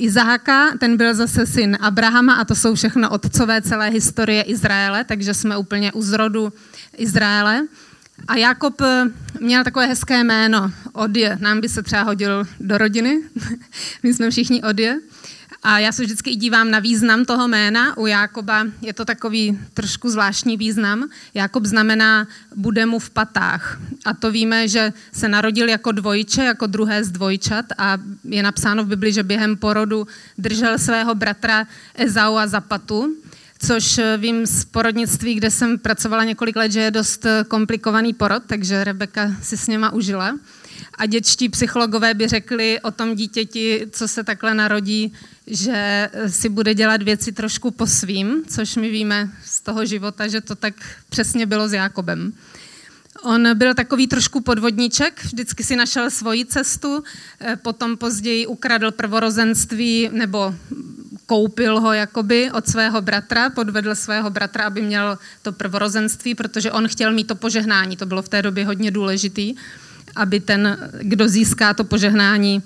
Izáka, ten byl zase syn Abrahama a to jsou všechno otcové celé historie Izraele, takže jsme úplně u zrodu Izraele. A Jakob eh, měl takové hezké jméno, Odje. Nám by se třeba hodil do rodiny. My jsme všichni Odje. A já se vždycky dívám na význam toho jména. U Jákoba je to takový trošku zvláštní význam. Jákob znamená bude mu v patách. A to víme, že se narodil jako dvojče, jako druhé z dvojčat a je napsáno v Bibli, že během porodu držel svého bratra Ezaua za patu což vím z porodnictví, kde jsem pracovala několik let, že je dost komplikovaný porod, takže Rebeka si s něma užila. A dětští psychologové by řekli o tom dítěti, co se takhle narodí, že si bude dělat věci trošku po svým, což my víme z toho života, že to tak přesně bylo s Jákobem. On byl takový trošku podvodníček, vždycky si našel svoji cestu, eh, potom později ukradl prvorozenství nebo koupil ho jakoby od svého bratra, podvedl svého bratra, aby měl to prvorozenství, protože on chtěl mít to požehnání, to bylo v té době hodně důležitý, aby ten, kdo získá to požehnání,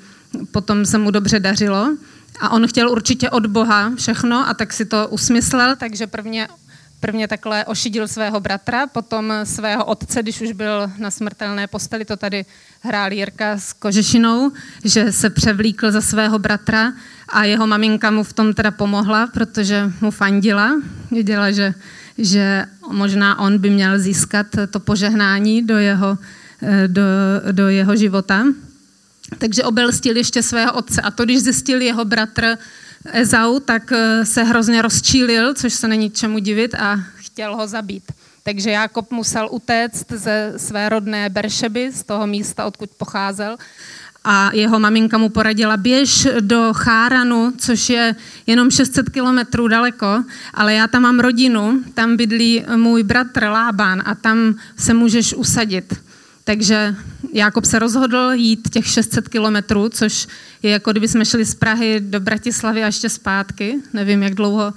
potom se mu dobře dařilo. A on chtěl určitě od Boha všechno a tak si to usmyslel, takže prvně, prvně takhle ošidil svého bratra, potom svého otce, když už byl na smrtelné posteli, to tady hrál Jirka s kožešinou, že se převlíkl za svého bratra a jeho maminka mu v tom teda pomohla, protože mu fandila, věděla, že, že možná on by měl získat to požehnání do jeho, do, do jeho života. Takže obelstil ještě svého otce. A to, když zjistil jeho bratr Ezau, tak eh, se hrozně rozčílil, což se není čemu divit, a chtěl ho zabít. Takže Jákob musel utéct ze své rodné Beršeby, z toho místa, odkud pocházel. A jeho maminka mu poradila, běž do Cháranu, což je jenom 600 kilometrů daleko, ale já tam mám rodinu, tam bydlí můj bratr Lában a tam se můžeš usadit. Takže Jakob se rozhodl jít těch 600 kilometrů, což je jako kdyby jsme šli z Prahy do Bratislavy a ještě zpátky. Nevím, jak dlouho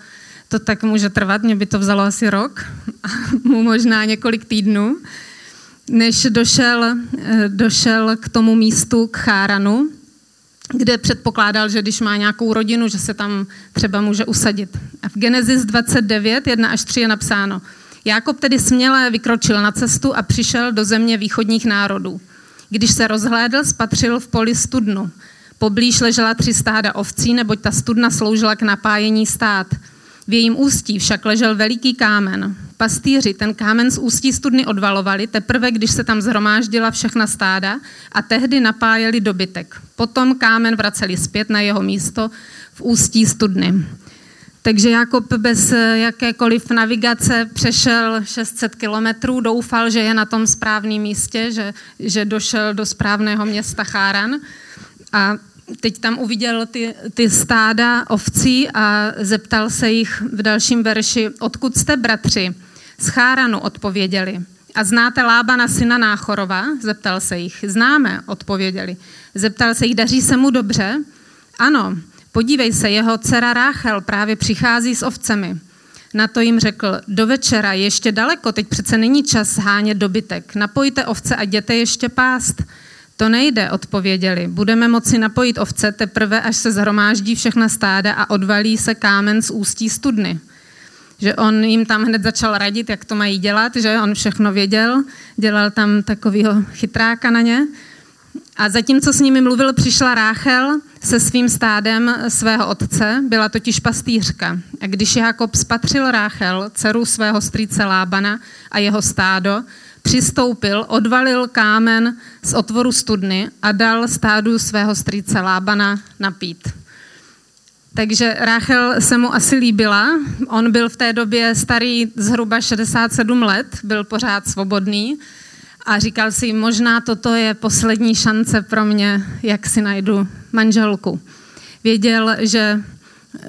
to tak může trvat, mě by to vzalo asi rok, mu možná několik týdnů, než došel, eh, došel k tomu místu, k Cháranu, kde předpokládal, že když má nějakou rodinu, že se tam třeba může usadit. A v Genesis 29, 1 až 3 je napsáno – Jákob tedy směle vykročil na cestu a přišel do země východních národů. Když se rozhlédl, spatřil v poli studnu. Poblíž ležela tři stáda ovcí, neboť ta studna sloužila k napájení stát. V jejím ústí však ležel veliký kámen. Pastýři ten kámen z ústí studny odvalovali, teprve když se tam zhromáždila všechna stáda a tehdy napájeli dobytek. Potom kámen vraceli zpět na jeho místo v ústí studny. Takže Jakob bez jakékoliv navigace přešel 600 kilometrů, doufal, že je na tom správném místě, že, že došel do správného města Cháran. A teď tam uviděl ty, ty stáda ovcí a zeptal se jich v dalším verši, odkud jste bratři? Z Cháranu odpověděli. A znáte Lábana syna Náchorova? Zeptal se jich. Známe, odpověděli. Zeptal se jich, daří se mu dobře? Ano. Podívej se, jeho dcera Ráchel právě přichází s ovcemi. Na to jim řekl, do večera ještě daleko, teď přece není čas hánět dobytek. Napojte ovce a jděte ještě pást. To nejde, odpověděli. Budeme moci napojit ovce teprve, až se zhromáždí všechna stáda a odvalí se kámen z ústí studny. Že on jim tam hned začal radit, jak to mají dělat, že on všechno věděl, dělal tam takového chytráka na ně. A zatímco s nimi mluvil, přišla Ráchel se svým stádem svého otce, byla totiž pastýřka. A když Jakob spatřil Ráchel, dceru svého strýce Lábana a jeho stádo, přistoupil, odvalil kámen z otvoru studny a dal stádu svého strýce Lábana napít. Takže Ráchel se mu asi líbila. On byl v té době starý zhruba 67 let, byl pořád svobodný a říkal si, možná toto je poslední šance pro mě, jak si najdu manželku. Věděl, že,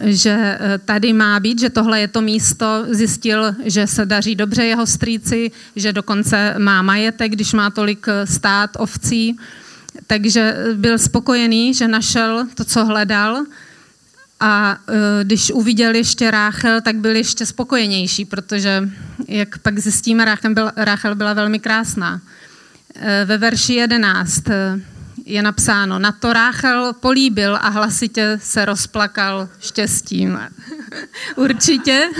že eh, tady má být, že tohle je to místo, zjistil, že se daří dobře jeho strýci, že dokonce má majetek, když má tolik eh, stát ovcí, takže eh, byl spokojený, že našel to, co hledal a když uviděl ještě Ráchel, tak byl ještě spokojenější, protože, jak pak zjistíme, Ráchel byla, Ráchel byla velmi krásná. Ve verši 11 je napsáno, na to Ráchel políbil a hlasitě se rozplakal štěstím. Určitě.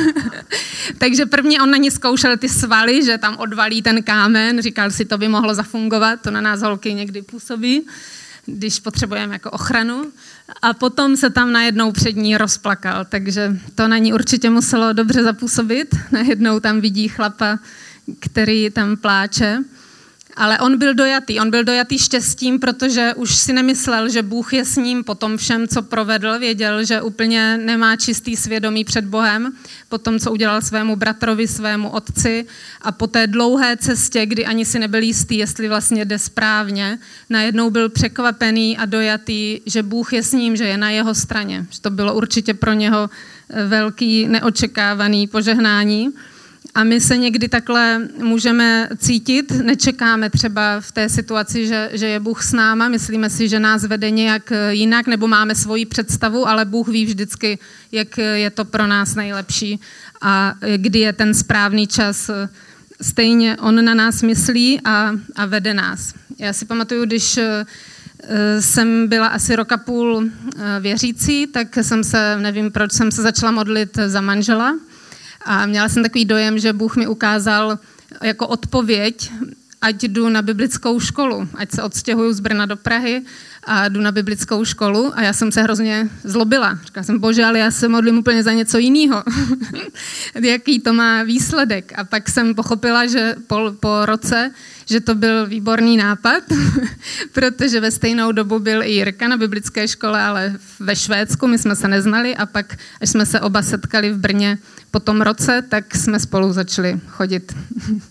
Takže prvně on na ní zkoušel ty svaly, že tam odvalí ten kámen, říkal si, to by mohlo zafungovat, to na nás holky někdy působí, když potřebujeme jako ochranu. A potom se tam najednou před ní rozplakal, takže to na ní určitě muselo dobře zapůsobit. Najednou tam vidí chlapa, který tam pláče. Ale on byl dojatý. On byl dojatý štěstím, protože už si nemyslel, že Bůh je s ním po tom všem, co provedl. Věděl, že úplně nemá čistý svědomí před Bohem, po tom, co udělal svému bratrovi, svému otci a po té dlouhé cestě, kdy ani si nebyl jistý, jestli vlastně jde správně, najednou byl překvapený a dojatý, že Bůh je s ním, že je na jeho straně. Že to bylo určitě pro něho velký neočekávaný požehnání. A my se někdy takhle můžeme cítit, nečekáme třeba v té situaci, že, že je Bůh s náma, myslíme si, že nás vede nějak jinak, nebo máme svoji představu, ale Bůh ví vždycky, jak je to pro nás nejlepší a kdy je ten správný čas. Stejně on na nás myslí a, a vede nás. Já si pamatuju, když eh, jsem byla asi roka půl eh, věřící, tak jsem se, nevím proč, jsem se začala modlit za manžela a měla jsem takový dojem, že Bůh mi ukázal jako odpověď, ať jdu na biblickou školu, ať se odstěhuju z Brna do Prahy a jdu na biblickou školu a já jsem se hrozně zlobila. Říkala jsem, bože, ale já se modlím úplně za něco jiného. Jaký to má výsledek? A pak jsem pochopila, že po, po roce, že to byl výborný nápad, protože ve stejnou dobu byl i Jirka na biblické škole, ale ve Švédsku, my jsme se neznali a pak, až jsme se oba setkali v Brně po tom roce, tak jsme spolu začali chodit.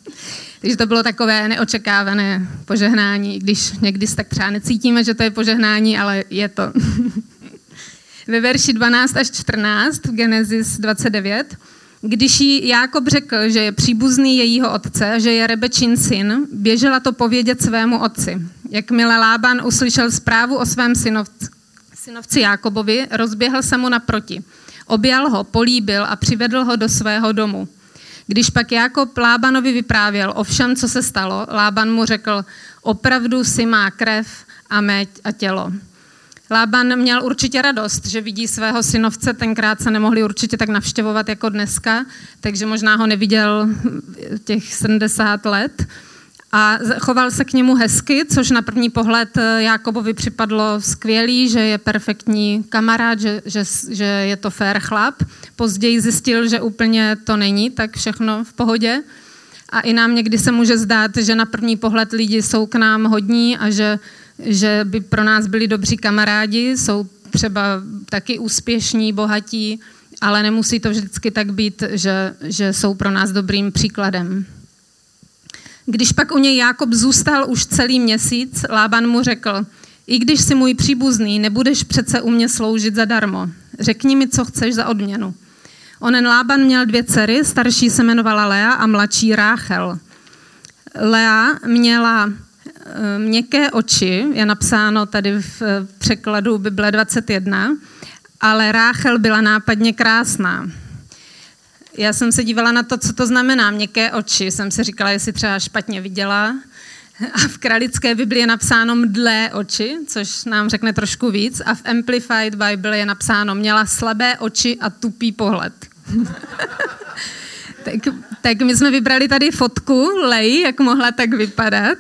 Takže to bylo takové neočekávané požehnání, když někdy tak třeba necítíme, že to je požehnání, ale je to. Ve verši 12 až 14 v Genesis 29 když jí Jákob řekl, že je příbuzný jejího otce, že je Rebečin syn, běžela to povědět svému otci. Jakmile Lában uslyšel zprávu o svém synovci, synovci Jákobovi, rozběhl se mu naproti. Objal ho, políbil a přivedl ho do svého domu. Když pak Jákob Lábanovi vyprávěl o všem, co se stalo, Lában mu řekl, opravdu si má krev a meď a tělo. Lában měl určitě radost, že vidí svého synovce, tenkrát se nemohli určitě tak navštěvovat jako dneska, takže možná ho neviděl těch 70 let a choval se k němu hezky, což na první pohled eh, Jákobovi připadlo skvělý, že je perfektní kamarád, že, že, že je to fair chlap. Později zjistil, že úplně to není, tak všechno v pohodě. A i nám někdy se může zdát, že na první pohled lidi jsou k nám hodní a že, že by pro nás byli dobří kamarádi, jsou třeba taky úspěšní, bohatí, ale nemusí to vždycky tak být, že, že jsou pro nás dobrým příkladem. Když pak u něj Jákob zůstal už celý měsíc, Lában mu řekl, i když si můj příbuzný, nebudeš přece u mě sloužit zadarmo. Řekni mi, co chceš za odměnu. Onen Lában měl dvě dcery, starší se jmenovala Lea a mladší Ráchel. Lea měla měkké oči, je napsáno tady v překladu Bible 21, ale Ráchel byla nápadně krásná já jsem se dívala na to, co to znamená měkké oči. Jsem si říkala, jestli třeba špatně viděla. A v kralické Bibli je napsáno mdlé oči, což nám řekne trošku víc. A v Amplified Bible je napsáno měla slabé oči a tupý pohled. tak, tak my jsme vybrali tady fotku Lej, jak mohla tak vypadat.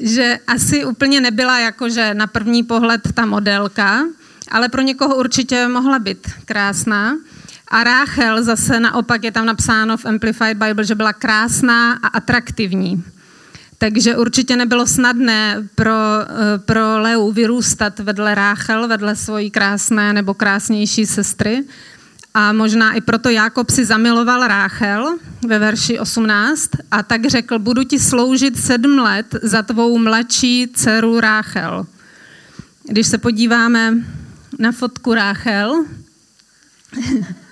Že asi úplně nebyla jakože na první pohled ta modelka, ale pro někoho určitě mohla být krásná. A Ráchel zase naopak je tam napsáno v Amplified Bible, že byla krásná a atraktivní. Takže určitě nebylo snadné pro, eh, pro Leu vyrůstat vedle Ráchel, vedle svojí krásné nebo krásnější sestry. A možná i proto Jákob si zamiloval Ráchel ve verši 18 a tak řekl, budu ti sloužit sedm let za tvou mladší dceru Ráchel. Když se podíváme na fotku Ráchel,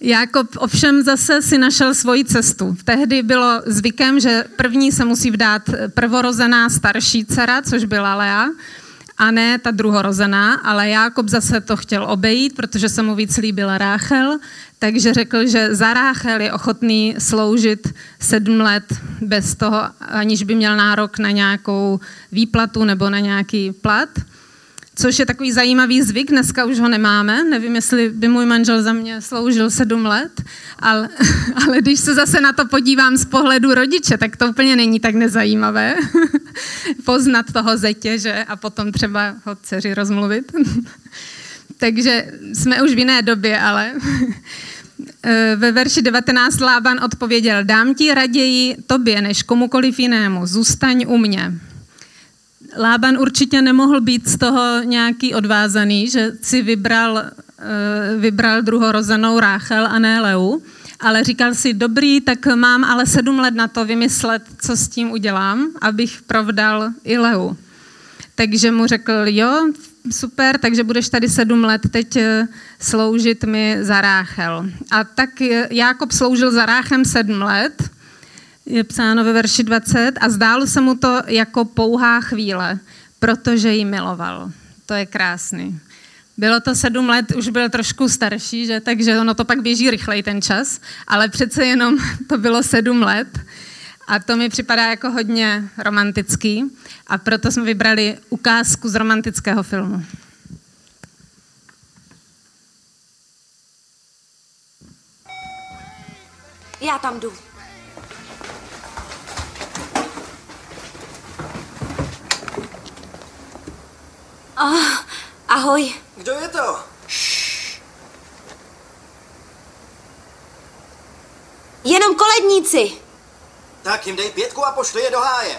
Jakob ovšem zase si našel svoji cestu. Tehdy bylo zvykem, že první se musí vdát prvorozená starší dcera, což byla Lea, a ne ta druhorozená, ale Jákob zase to chtěl obejít, protože se mu víc líbila Ráchel, takže řekl, že za Ráchel je ochotný sloužit sedm let bez toho, aniž by měl nárok na nějakou výplatu nebo na nějaký plat což je takový zajímavý zvyk, dneska už ho nemáme, nevím, jestli by můj manžel za mě sloužil sedm let, ale, ale když se zase na to podívám z pohledu rodiče, tak to úplně není tak nezajímavé poznat toho zetě, že a potom třeba ho dceři rozmluvit. Takže jsme už v jiné době, ale ve verši 19 Lában odpověděl, dám ti raději tobě než komukoliv jinému, zůstaň u mě. Lában určitě nemohl být z toho nějaký odvázaný, že si vybral, eh, vybral druhorozenou Ráchel a ne Leu, ale říkal si, dobrý, tak mám ale sedm let na to vymyslet, co s tím udělám, abych provdal i Leu. Takže mu řekl, jo, super, takže budeš tady sedm let teď eh, sloužit mi za Ráchel. A tak eh, Jákob sloužil za Ráchem sedm let, je psáno ve verši 20, a zdálo se mu to jako pouhá chvíle, protože ji miloval. To je krásný. Bylo to sedm let, už byl trošku starší, že? takže ono to pak běží rychleji ten čas, ale přece jenom to bylo sedm let a to mi připadá jako hodně romantický a proto jsme vybrali ukázku z romantického filmu. Já tam jdu. Oh, ahoj. Kdo je to? Jenom koledníci. Tak jim dej pětku a pošli je do háje.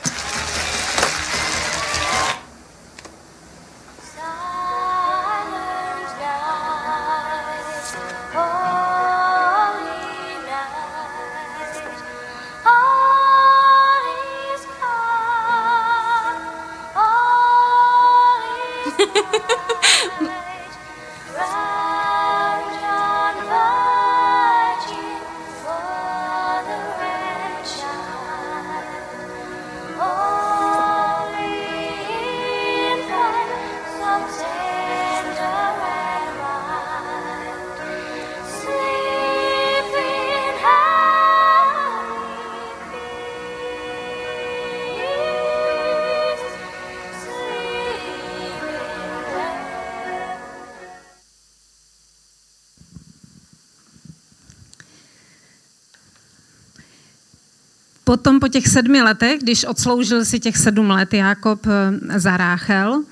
Potom po těch sedmi letech, když odsloužil si těch sedm let Jákob eh, za Ráchel,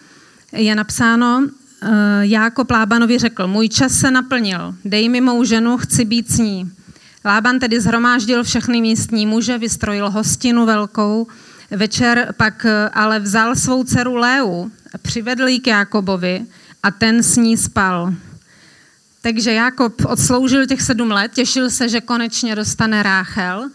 je napsáno, eh, Jákob Lábanovi řekl, můj čas se naplnil, dej mi mou ženu, chci být s ní. Lában tedy zhromáždil všechny místní muže, vystrojil hostinu velkou, večer pak eh, ale vzal svou dceru Léu, přivedl ji k Jákobovi a ten s ní spal. Takže Jákob odsloužil těch sedm let, těšil se, že konečně dostane Ráchel,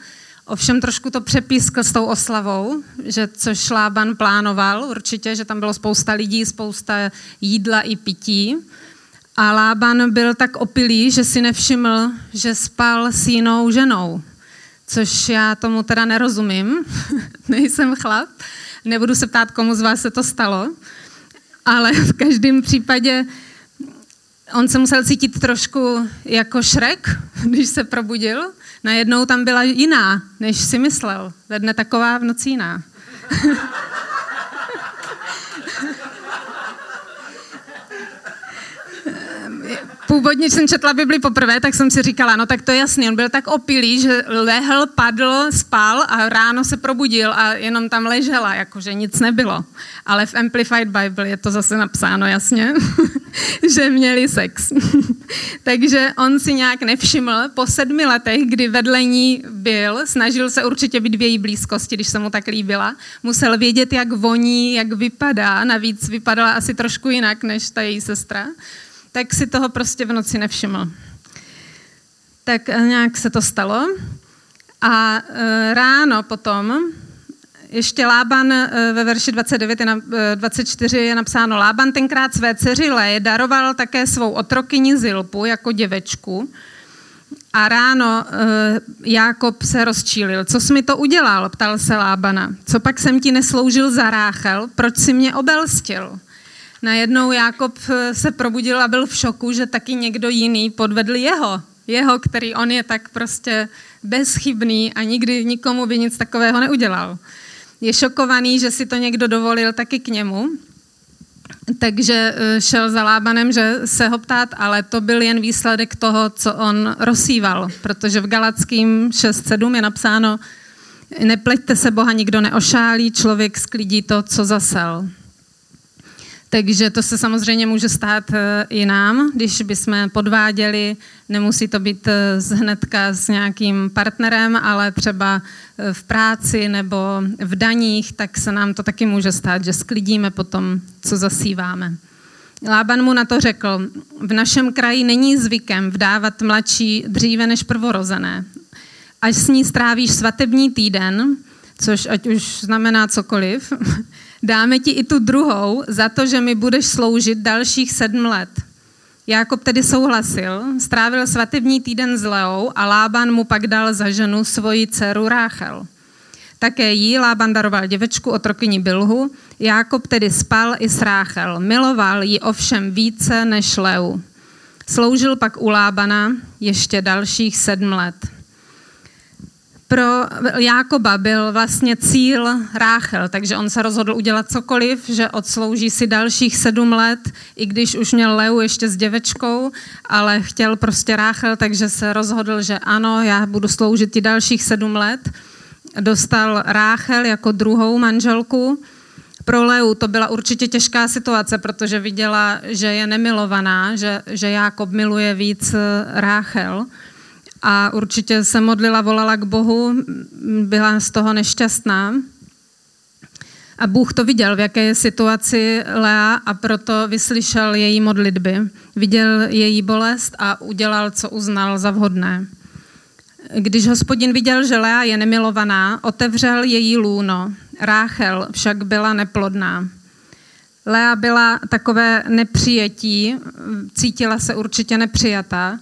Ovšem trošku to přepískl s tou oslavou, že což Lában plánoval určitě, že tam bylo spousta lidí, spousta jídla i pití. A Lában byl tak opilý, že si nevšiml, že spal s jinou ženou. Což já tomu teda nerozumím, nejsem chlap, nebudu se ptát, komu z vás se to stalo, ale v každém případě on se musel cítit trošku jako šrek, když se probudil. Najednou tam byla jiná, než si myslel. Ve dne taková, v noci jiná. Původně jsem četla Bibli poprvé, tak jsem si říkala, no tak to je jasný, on byl tak opilý, že lehl, padl, spal a ráno se probudil a jenom tam ležela, jakože nic nebylo. Ale v Amplified Bible je to zase napsáno jasně, že měli sex. Takže on si nějak nevšiml, po sedmi letech, kdy vedle ní byl, snažil se určitě být v její blízkosti, když se mu tak líbila, musel vědět, jak voní, jak vypadá, navíc vypadala asi trošku jinak, než ta její sestra, tak si toho prostě v noci nevšiml. Tak eh, nějak se to stalo. A e, ráno potom, ještě Lában e, ve verši 29 je na, e, 24 je napsáno, Lában tenkrát své dceři Lé daroval také svou otrokyni Zilpu jako děvečku. A ráno Jákob se rozčílil. Co jsi mi to udělal? Ptal se Lábana. Co pak jsem ti nesloužil za Ráchel? Proč si mě obelstil? Najednou Jákob eh, se probudil a byl v šoku, že taky někdo jiný podvedl jeho. Jeho, který on je tak prostě bezchybný a nikdy nikomu by nic takového neudělal. Je šokovaný, že si to někdo dovolil taky k němu. Takže eh, šel za Lábanem, že se ho ptát, ale to byl jen výsledek toho, co on rozsíval, protože v Galackým 6.7 je napsáno, nepleťte se Boha, nikdo neošálí, člověk sklidí to, co zasel. Takže to se samozřejmě může stát eh, i nám, když bychom podváděli. Nemusí to být eh, hnedka s nějakým partnerem, ale třeba eh, v práci nebo v daních, tak se nám to taky může stát, že sklidíme potom, co zasíváme. Lában mu na to řekl, v našem kraji není zvykem vdávat mladší dříve než prvorozené. Až s ní strávíš svatební týden, což ať už znamená cokoliv, dáme ti i tu druhou za to, že mi budeš sloužit dalších sedm let. Jákob tedy souhlasil, strávil svatební týden s Leou a Lában mu pak dal za ženu svoji dceru Ráchel. Také jí Lában daroval děvečku otrokyni Bilhu, Jákob tedy spal i s Ráchel, miloval ji ovšem více než Leu. Sloužil pak u Lábana ještě dalších sedm let pro Jákoba byl vlastně cíl Ráchel, takže on se rozhodl udělat cokoliv, že odslouží si dalších sedm let, i když už měl Leu ještě s děvečkou, ale chtěl prostě Ráchel, takže se rozhodl, že ano, já budu sloužit ti dalších sedm let. Dostal Ráchel jako druhou manželku. Pro Leu to byla určitě těžká situace, protože viděla, že je nemilovaná, že, že Jákob miluje víc Ráchel a určitě se modlila, volala k Bohu, byla z toho nešťastná. A Bůh to viděl, v jaké je situaci Lea a proto vyslyšel její modlitby. Viděl její bolest a udělal, co uznal za vhodné. Když hospodin viděl, že Lea je nemilovaná, otevřel její lůno. Ráchel však byla neplodná. Lea byla takové nepřijetí, cítila se určitě nepřijatá,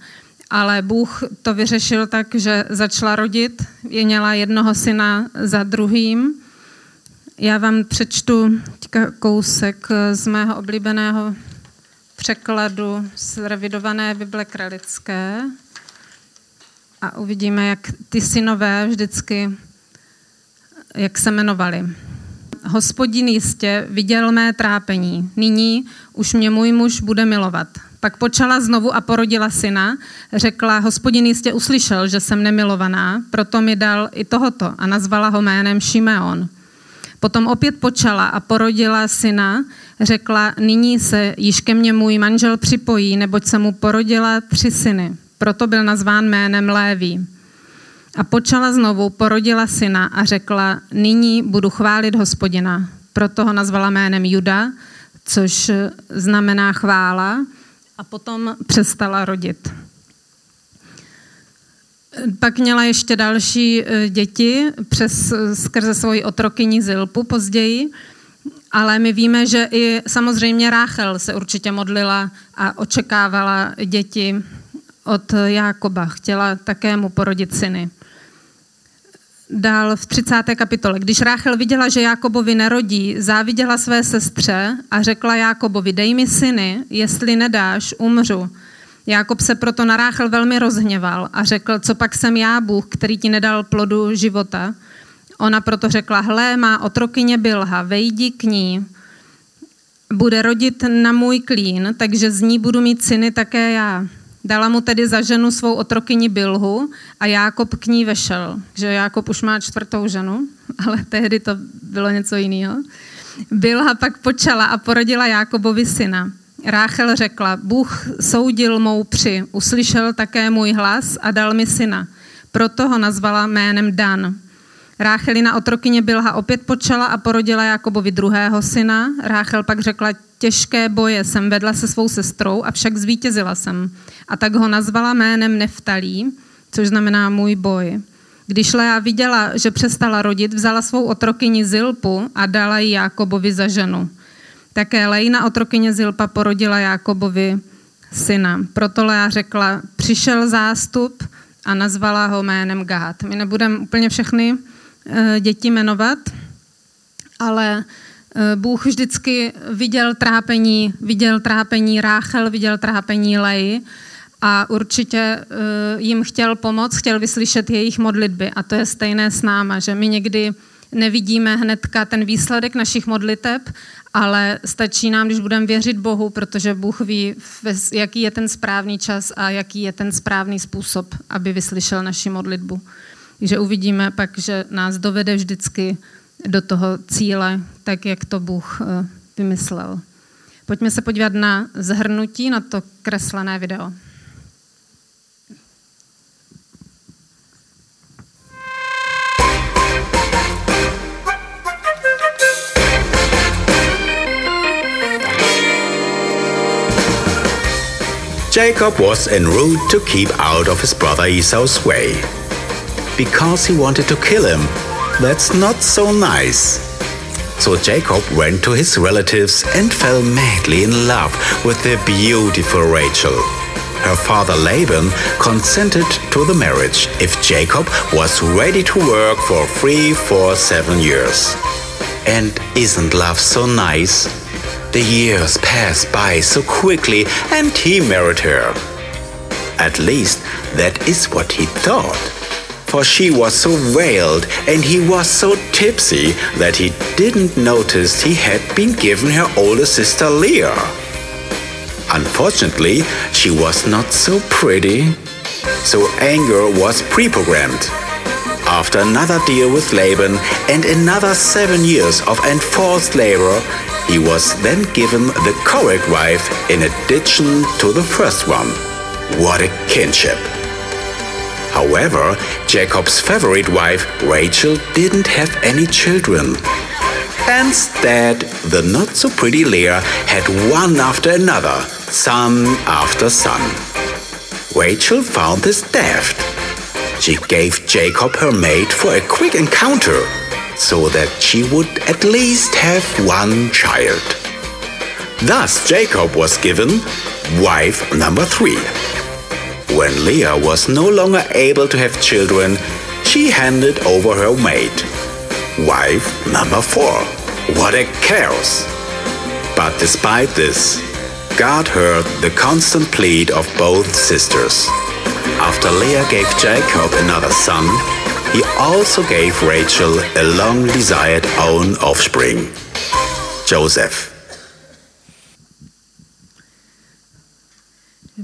ale Bůh to vyřešil tak, že začala rodit, je měla jednoho syna za druhým. Já vám přečtu kousek z mého oblíbeného překladu z revidované Bible Kralické a uvidíme, jak ty synové vždycky, jak se jmenovali. Hospodin jistě viděl mé trápení. Nyní už mě můj muž bude milovat. Pak počala znovu a porodila syna. Řekla, hospodin jistě uslyšel, že jsem nemilovaná, proto mi dal i tohoto a nazvala ho jménem Šimeon. Potom opět počala a porodila syna. Řekla, nyní se již ke mně můj manžel připojí, neboť se mu porodila tři syny. Proto byl nazván jménem Léví. A počala znovu, porodila syna a řekla, nyní budu chválit hospodina. Proto ho nazvala jménem Juda, což znamená chvála a potom přestala rodit. Pak měla ještě další e, děti přes, skrze svoji otrokyni Zilpu později, ale my víme, že i samozřejmě Ráchel se určitě modlila a očekávala děti od Jákoba. Chtěla také mu porodit syny dál v 30. kapitole. Když Ráchel viděla, že Jákobovi nerodí, záviděla své sestře a řekla Jákobovi, dej mi syny, jestli nedáš, umřu. Jákob se proto na Ráchel velmi rozhněval a řekl, co pak jsem já, Bůh, který ti nedal plodu života. Ona proto řekla, hle, má otrokyně Bilha, vejdi k ní, bude rodit na můj klín, takže z ní budu mít syny také já. Dala mu tedy za ženu svou otrokyni Bilhu a Jákob k ní vešel. Že Jákob už má čtvrtou ženu, ale tehdy to bylo něco jiného. Bilha pak počala a porodila Jákobovi syna. Ráchel řekla, Bůh soudil mou při, uslyšel také můj hlas a dal mi syna. Proto ho nazvala jménem Dan. Ráchelina otrokyně Bilha opět počala a porodila Jakobovi druhého syna. Ráchel pak řekla, těžké boje jsem vedla se svou sestrou, avšak zvítězila jsem. A tak ho nazvala jménem Neftalí, což znamená můj boj. Když Lea viděla, že přestala rodit, vzala svou otrokyni Zilpu a dala ji Jákobovi za ženu. Také Lejna otrokyně Zilpa porodila Jákobovi syna. Proto Lea řekla, přišel zástup a nazvala ho jménem Gát. My nebudeme úplně všechny děti jmenovat, ale Eh, Bůh vždycky viděl trápení, viděl trápení Ráchel, viděl trápení Leji a určitě eh, jim chtěl pomoct, chtěl vyslyšet jejich modlitby. A to je stejné s náma, že my někdy nevidíme hnedka ten výsledek našich modliteb, ale stačí nám, když budeme věřit Bohu, protože Bůh ví, jaký je ten správný čas a jaký je ten správný způsob, aby vyslyšel naši modlitbu. Takže uvidíme pak, že nás dovede vždycky do toho cíle, tak jak to Bůh eh, vymyslel. Pojďme se podívat na zhrnutí, na to kreslené video. Jacob was en route to keep out of his brother Esau's way. Because he wanted to kill him. That's not so nice. So Jacob went to his relatives and fell madly in love with the beautiful Rachel. Her father Laban consented to the marriage if Jacob was ready to work for free for seven years. And isn't love so nice? The years passed by so quickly and he married her. At least that is what he thought. For she was so veiled and he was so tipsy that he didn't notice he had been given her older sister Leah. Unfortunately, she was not so pretty, so anger was pre programmed. After another deal with Laban and another seven years of enforced labor, he was then given the correct wife in addition to the first one. What a kinship! However, Jacob's favorite wife, Rachel, didn't have any children. Instead, the not so pretty Leah had one after another, son after son. Rachel found this daft. She gave Jacob her maid for a quick encounter so that she would at least have one child. Thus, Jacob was given wife number three. When Leah was no longer able to have children, she handed over her mate. Wife number four. What a chaos! But despite this, God heard the constant plead of both sisters. After Leah gave Jacob another son, he also gave Rachel a long desired own offspring, Joseph.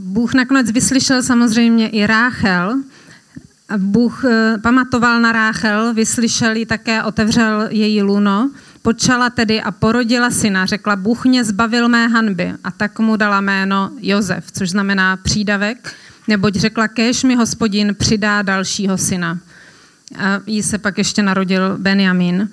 Bůh nakonec vyslyšel samozřejmě i Ráchel. Bůh eh, pamatoval na Ráchel, vyslyšel ji také, otevřel její luno. Počala tedy a porodila syna. Řekla, Bůh mě zbavil mé hanby. A tak mu dala jméno Jozef, což znamená přídavek. Neboť řekla, kéž mi hospodin přidá dalšího syna. A jí se pak ještě narodil Benjamin.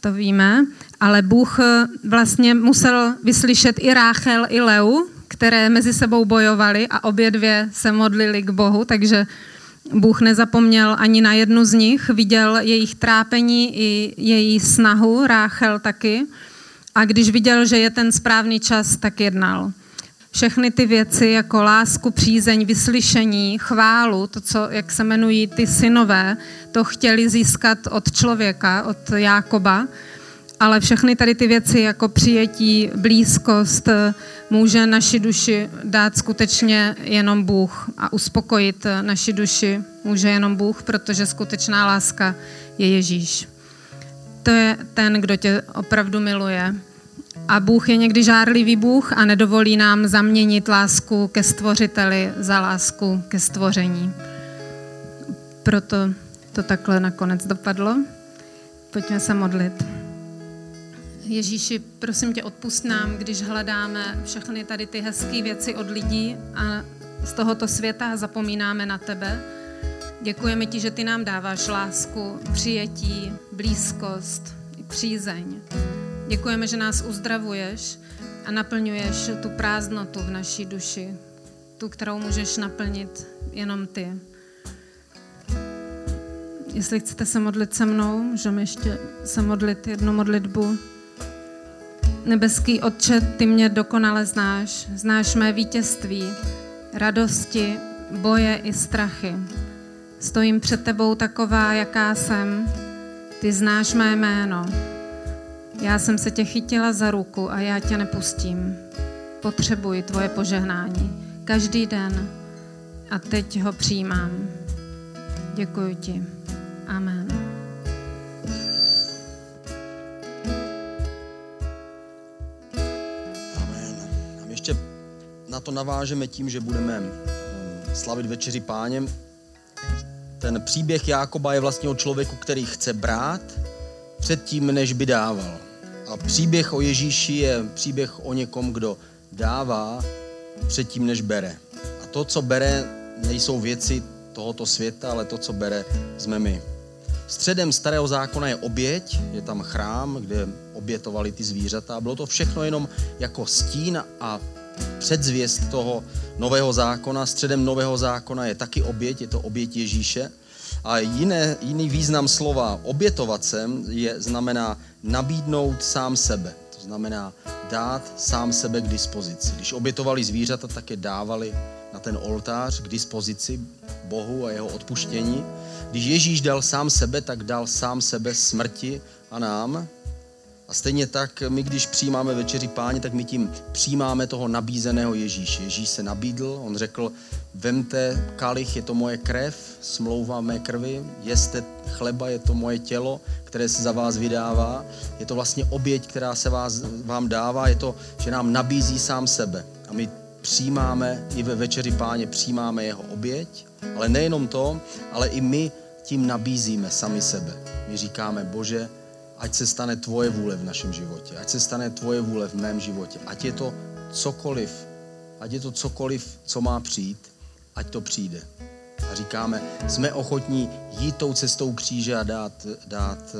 To víme. Ale Bůh eh, vlastně musel vyslyšet i Ráchel, i Leu, které mezi sebou bojovali a obě dvě se modlili k Bohu, takže Bůh nezapomněl ani na jednu z nich, viděl jejich trápení i její snahu, Ráchel taky. A když viděl, že je ten správný čas, tak jednal. Všechny ty věci jako lásku, přízeň, vyslyšení, chválu, to, co, jak se jmenují ty synové, to chtěli získat od člověka, od Jákoba, ale všechny tady ty věci jako přijetí, blízkost, může naši duši dát skutečně jenom Bůh a uspokojit naši duši může jenom Bůh, protože skutečná láska je Ježíš. To je ten, kdo tě opravdu miluje. A Bůh je někdy žárlivý Bůh a nedovolí nám zaměnit lásku ke stvořiteli za lásku ke stvoření. Proto to takhle nakonec dopadlo. Pojďme se modlit. Ježíši, prosím tě, odpust nám, když hledáme všechny tady ty hezké věci od lidí a z tohoto světa zapomínáme na tebe. Děkujeme ti, že ty nám dáváš lásku, přijetí, blízkost, přízeň. Děkujeme, že nás uzdravuješ a naplňuješ tu prázdnotu v naší duši, tu, kterou můžeš naplnit jenom ty. Jestli chcete se modlit se mnou, můžeme ještě se modlit jednu modlitbu. Nebeský Otče, ty mě dokonale znáš. Znáš mé vítězství, radosti, boje i strachy. Stojím před tebou taková, jaká jsem. Ty znáš mé jméno. Já jsem se tě chytila za ruku a já tě nepustím. Potřebuji tvoje požehnání. Každý den. A teď ho přijímám. Děkuji ti. Amen. To navážeme tím, že budeme mm, slavit večeři páněm. Ten příběh Jákoba je vlastně o člověku, který chce brát předtím, než by dával. A příběh o Ježíši je příběh o někom, kdo dává předtím, než bere. A to, co bere, nejsou věci tohoto světa, ale to, co bere, jsme my. Středem starého zákona je oběť, je tam chrám, kde obětovali ty zvířata. Bylo to všechno jenom jako stín a předzvěst toho nového zákona. Středem nového zákona je taky oběť, je to oběť Ježíše. A jiné, jiný význam slova obětovat se je, znamená nabídnout sám sebe. To znamená dát sám sebe k dispozici. Když obětovali zvířata, tak je dávali na ten oltář k dispozici Bohu a jeho odpuštění. Když Ježíš dal sám sebe, tak dal sám sebe smrti a nám. A stejně tak my, když přijímáme večeři páně, tak my tím přijímáme toho nabízeného Ježíše. Ježíš se nabídl, on řekl, vemte kalich, je to moje krev, smlouva mé krvi, jeste chleba, je to moje tělo, které se za vás vydává. Je to vlastně oběť, která se vás, vám dává, je to, že nám nabízí sám sebe. A my přijímáme, i ve večeři páně přijímáme jeho oběť, ale nejenom to, ale i my tím nabízíme sami sebe. My říkáme, Bože, ať se stane tvoje vůle v našem životě, ať se stane tvoje vůle v mém životě, ať je to cokoliv, ať je to cokoliv, co má přijít, ať to přijde. A říkáme, jsme ochotní jít tou cestou kříže a dát, dát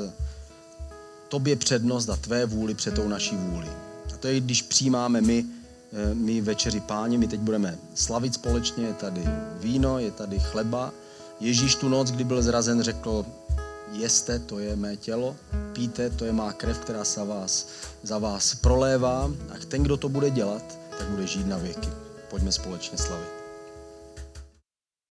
tobě přednost a tvé vůli před tou naší vůli. A to je, když přijímáme my, eh, my večeři páně, my teď budeme slavit společně, je tady víno, je tady chleba. Ježíš tu noc, kdy byl zrazen, řekl, jeste, to je mé tělo, píte, to je má krev, která se vás, za vás prolévá a ten, kdo to bude dělat, tak bude žít na věky. Pojďme společně slavit.